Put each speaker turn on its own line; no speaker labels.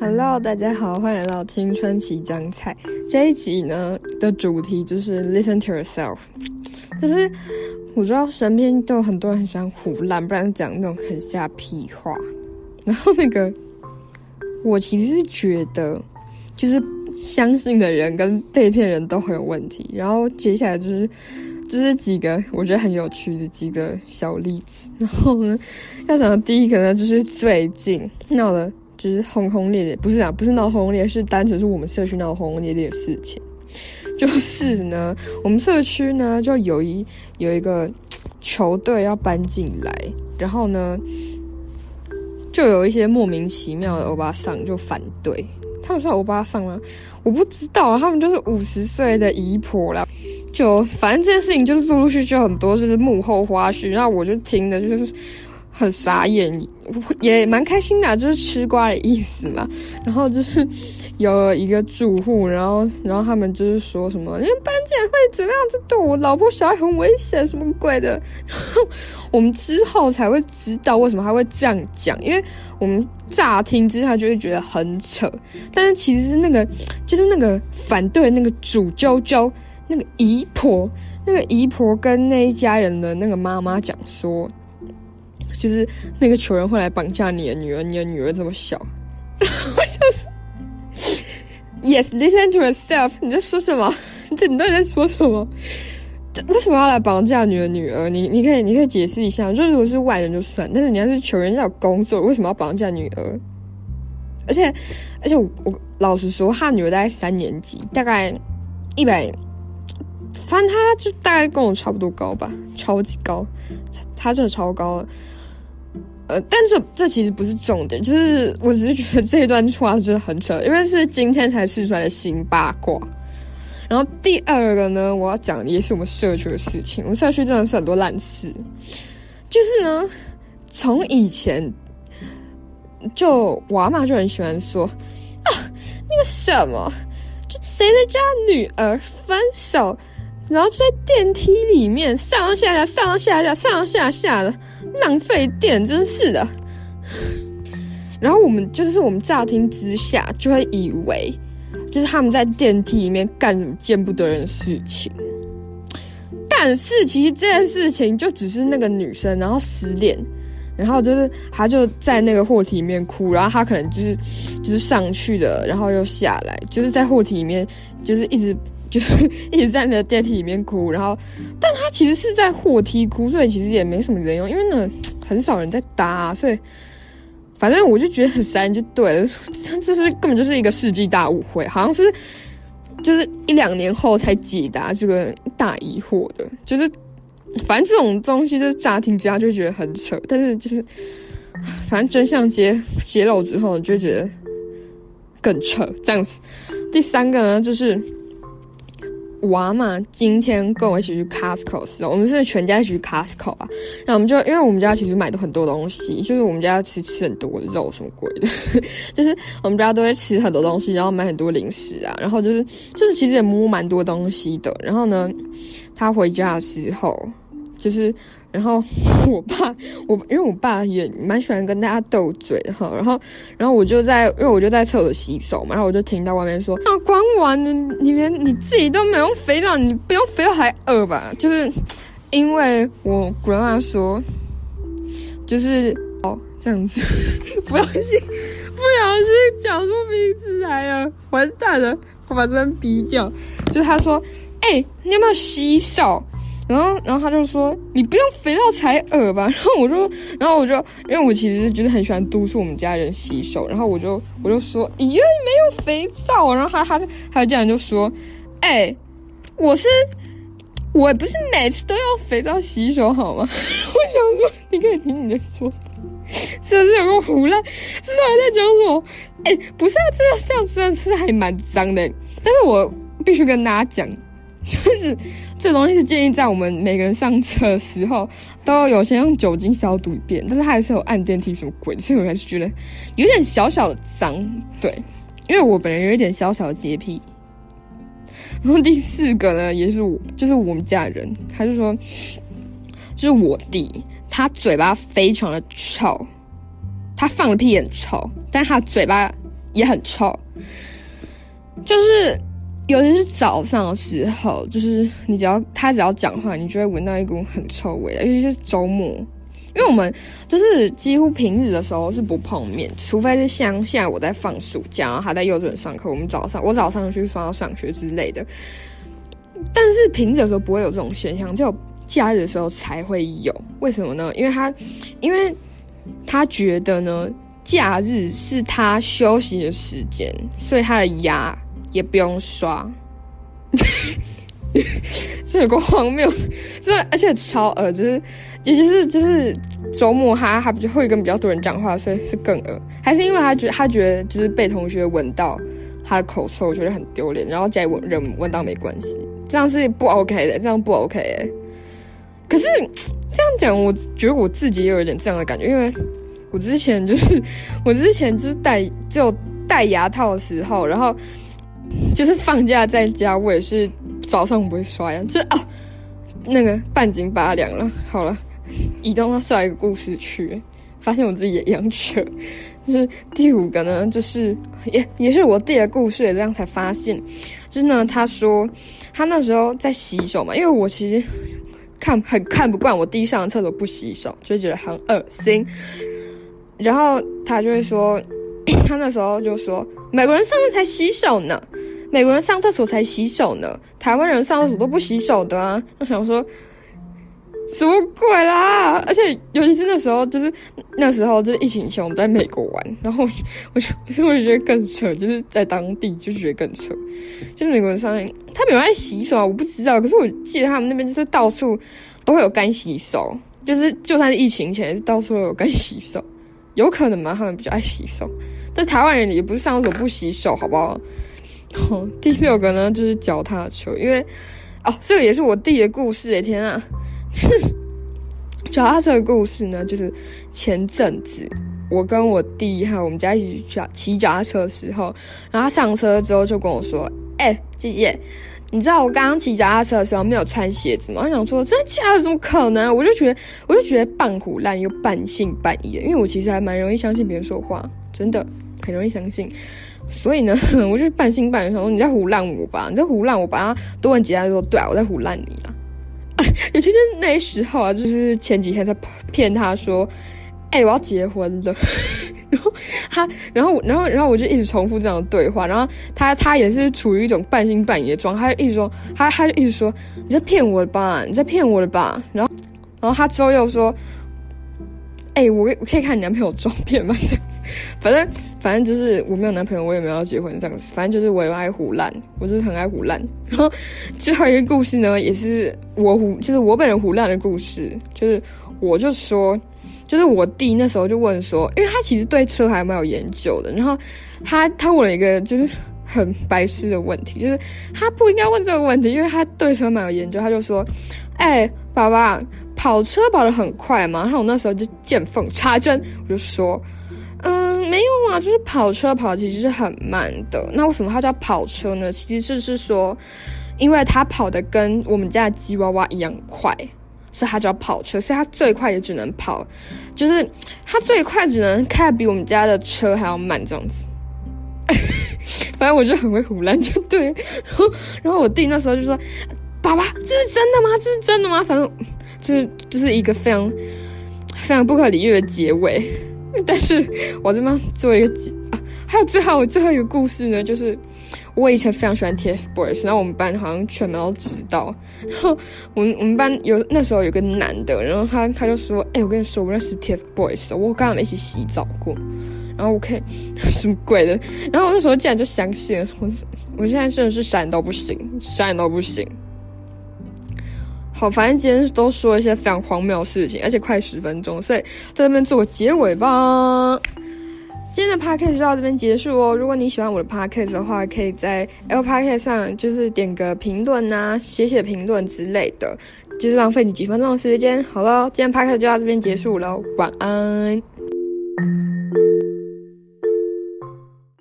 Hello，大家好，欢迎来到青春期酱菜。这一集呢的主题就是 Listen to yourself，就是我知道身边都有很多人很喜欢胡乱，不然讲那种很瞎屁话。然后那个，我其实是觉得，就是相信的人跟被骗人都很有问题。然后接下来就是，就是几个我觉得很有趣的几个小例子。然后呢，要讲的第一个呢，就是最近闹的。就是轰轰烈烈，不是啊，不是闹轰轰烈烈，是单纯是我们社区闹轰轰烈烈的事情。就是呢，我们社区呢就有一有一个球队要搬进来，然后呢，就有一些莫名其妙的欧巴桑就反对。他们说欧巴桑吗？我不知道，他们就是五十岁的姨婆了。就反正这件事情就是陆陆续续很多就是幕后花絮，然后我就听的就是。很傻眼，也蛮开心的，就是吃瓜的意思嘛。然后就是有一个住户，然后然后他们就是说什么，因为搬进来会怎么样，就对我老婆小孩很危险，什么鬼的。然后我们之后才会知道为什么他会这样讲，因为我们乍听之下就会觉得很扯，但是其实是那个就是那个反对那个主娇娇那个姨婆，那个姨婆跟那一家人的那个妈妈讲说。就是那个球员会来绑架你的女儿，你的女儿这么小，我就是，Yes，listen to yourself，你在说什么？这 你到底在说什么？为什么要来绑架你的女儿？你你可以你可以解释一下，就如果是外人就算，但是你要是球员要工作，为什么要绑架女儿？而且而且我我老实说，他女儿大概三年级，大概一百，反正他就大概跟我差不多高吧，超级高，他真的超高。呃，但这这其实不是重点，就是我只是觉得这一段话真的很扯，因为是今天才试出来的新八卦。然后第二个呢，我要讲的也是我们社区的事情。我们社区真的是很多烂事，就是呢，从以前就我阿妈就很喜欢说啊，那个什么，就谁的家女儿分手。然后就在电梯里面上上下下、上上下下、上上下下的浪费电，真是的。然后我们就是我们乍听之下就会以为，就是他们在电梯里面干什么见不得人的事情。但是其实这件事情就只是那个女生然后失恋，然后就是她就在那个货梯里面哭，然后她可能就是就是上去的，然后又下来，就是在货梯里面就是一直。就是一直在那个电梯里面哭，然后，但他其实是在货梯哭，所以其实也没什么人用，因为呢很少人在搭，所以反正我就觉得很神就对了，这这是根本就是一个世纪大误会，好像是就是一两年后才解答这个大疑惑的，就是反正这种东西就是乍听之下就觉得很扯，但是就是反正真相揭揭露之后，就觉得更扯这样子。第三个呢就是。娃嘛，今天跟我一起去 Costco 时，我们是全家一起去 Costco 啊。然后我们就因为我们家其实买的很多东西，就是我们家其实吃很多肉什么鬼的，就是我们家都会吃很多东西，然后买很多零食啊。然后就是就是其实也摸蛮多东西的。然后呢，他回家的时候，就是。然后我爸，我因为我爸也蛮喜欢跟大家斗嘴的哈。然后，然后我就在，因为我就在厕所洗手嘛。然后我就听到外面说：“啊，光玩你，你连你自己都没用肥皂，你不用肥皂还饿吧？”就是因为我 grandma 说，就是哦这样子，不小心不小心讲出名字来了，完蛋了，我把这边逼掉。就他说：“哎，你有没有洗手？”然后，然后他就说：“你不用肥皂才恶吧？” 然后我就，然后我就，因为我其实就是很喜欢督促我们家人洗手，然后我就，我就说：“咦，没有肥皂？”然后他，他，他这样就说：“哎，我是，我不是每次都要肥皂洗手好吗？” 我想说，你可以听你在说，是不是有个胡乱？是还在讲什么？哎，不是啊，这样这样真的是还蛮脏的。但是我必须跟大家讲，就是。这东西是建议在我们每个人上车的时候都有先用酒精消毒一遍，但是它还是有按电梯什么鬼，所以我还是觉得有点小小的脏。对，因为我本人有一点小小的洁癖。然后第四个呢，也是我，就是我们家人，他就说，就是我弟，他嘴巴非常的臭，他放的屁很臭，但他嘴巴也很臭，就是尤其是早上的时候，就是你只要他只要讲话，你就会闻到一股很臭味，尤其是周末，因为我们就是几乎平日的时候是不碰面，除非是像现在我在放暑假，然后他在幼稚园上课，我们早上我早上去放到上学之类的，但是平日的时候不会有这种现象，只有假日的时候才会有。为什么呢？因为他，因为他觉得呢。假日是他休息的时间，所以他的牙也不用刷。这有个荒谬，这而且超恶，就是尤其是就是周末，他他不就会跟比较多人讲话，所以是更恶。还是因为他觉他觉得就是被同学闻到他的口臭，我觉得很丢脸，然后家里闻人闻到没关系，这样是不 OK 的，这样不 OK。可是这样讲，我觉得我自己也有一点这样的感觉，因为。我之前就是，我之前就是戴只有戴牙套的时候，然后就是放假在家，我也是早上不会刷牙，就是哦，那个半斤八两了。好了，移动到下一个故事去，发现我自己也一样扯。就是第五个呢，就是也也是我弟的故事，这样才发现，就是呢，他说他那时候在洗手嘛，因为我其实看很看不惯我弟上厕所不洗手，就觉得很恶心。然后他就会说，他那时候就说，美国人上面才洗手呢，美国人上厕所才洗手呢，台湾人上厕所都不洗手的啊。我想说，什么鬼啦？而且尤其是那时候，就是那时候就是疫情前，我们在美国玩，然后我就 我就觉得更扯，就是在当地就觉得更扯，就是美国人上面他们有爱洗手啊，我不知道，可是我记得他们那边就是到处都会有干洗手，就是就算是疫情前，到处都有干洗手。有可能吗？他们比较爱洗手，在台湾人也不是上厕所不洗手，好不好？第六个呢，就是脚踏车，因为哦，这个也是我弟的故事诶，天啊！是 脚踏车的故事呢，就是前阵子我跟我弟还有我们家一起去骑脚踏车的时候，然后他上车之后就跟我说：“哎，姐姐。”你知道我刚刚骑脚踏车的时候没有穿鞋子吗？我想说，真的假的？怎么可能？我就觉得，我就觉得半胡烂又半信半疑的，因为我其实还蛮容易相信别人说话，真的很容易相信。所以呢，我就半信半疑，想说你在胡烂我吧？你在胡烂我吧？多问几下说，对啊，我在胡烂你啊。尤其是那时候啊，就是前几天在骗他说，哎，我要结婚了。然后他，然后，然后，然后我就一直重复这样的对话。然后他，他也是处于一种半信半疑的状态，他就一直说，他，他就一直说你在骗我的吧，你在骗我的吧。然后，然后他之后又说，哎，我我可以看你男朋友照片吗？这样子，反正反正就是我没有男朋友，我也没有要结婚这样子。反正就是我也爱胡烂，我就是很爱胡烂。然后最后一个故事呢，也是我胡，就是我本人胡烂的故事，就是我就说。就是我弟那时候就问说，因为他其实对车还蛮有研究的，然后他他问了一个就是很白痴的问题，就是他不应该问这个问题，因为他对车蛮有研究，他就说：“哎，爸爸，跑车跑得很快吗？”然后我那时候就见缝插针，我就说：“嗯，没有啊，就是跑车跑其实是很慢的。那为什么它叫跑车呢？其实就是说，因为它跑的跟我们家的吉娃娃一样快。”所以他叫跑车，所以他最快也只能跑，就是他最快只能开比我们家的车还要慢这样子。反正我就很会胡乱，就对。然后，然后我弟那时候就说：“爸爸，这是真的吗？这是真的吗？”反正就是就是一个非常非常不可理喻的结尾。但是我这边做一个结啊，还有最后最后一个故事呢，就是。我以前非常喜欢 TFBOYS，然后我们班好像全班都知道。然后我们我们班有那时候有个男的，然后他他就说：“哎，我跟你说，我认识 TFBOYS，我跟他们一起洗澡过。”然后我看什么鬼的，然后我那时候竟然就相信了。我我现在真的是闪到不行，闪到不行。好，反正今天都说一些非常荒谬的事情，而且快十分钟，所以在这边做个结尾吧。今天的 podcast 就到这边结束哦。如果你喜欢我的 podcast 的话，可以在 L podcast 上就是点个评论呐，写写评论之类的，就是浪费你几分钟的时间。好了，今天 podcast 就到这边结束了，晚安。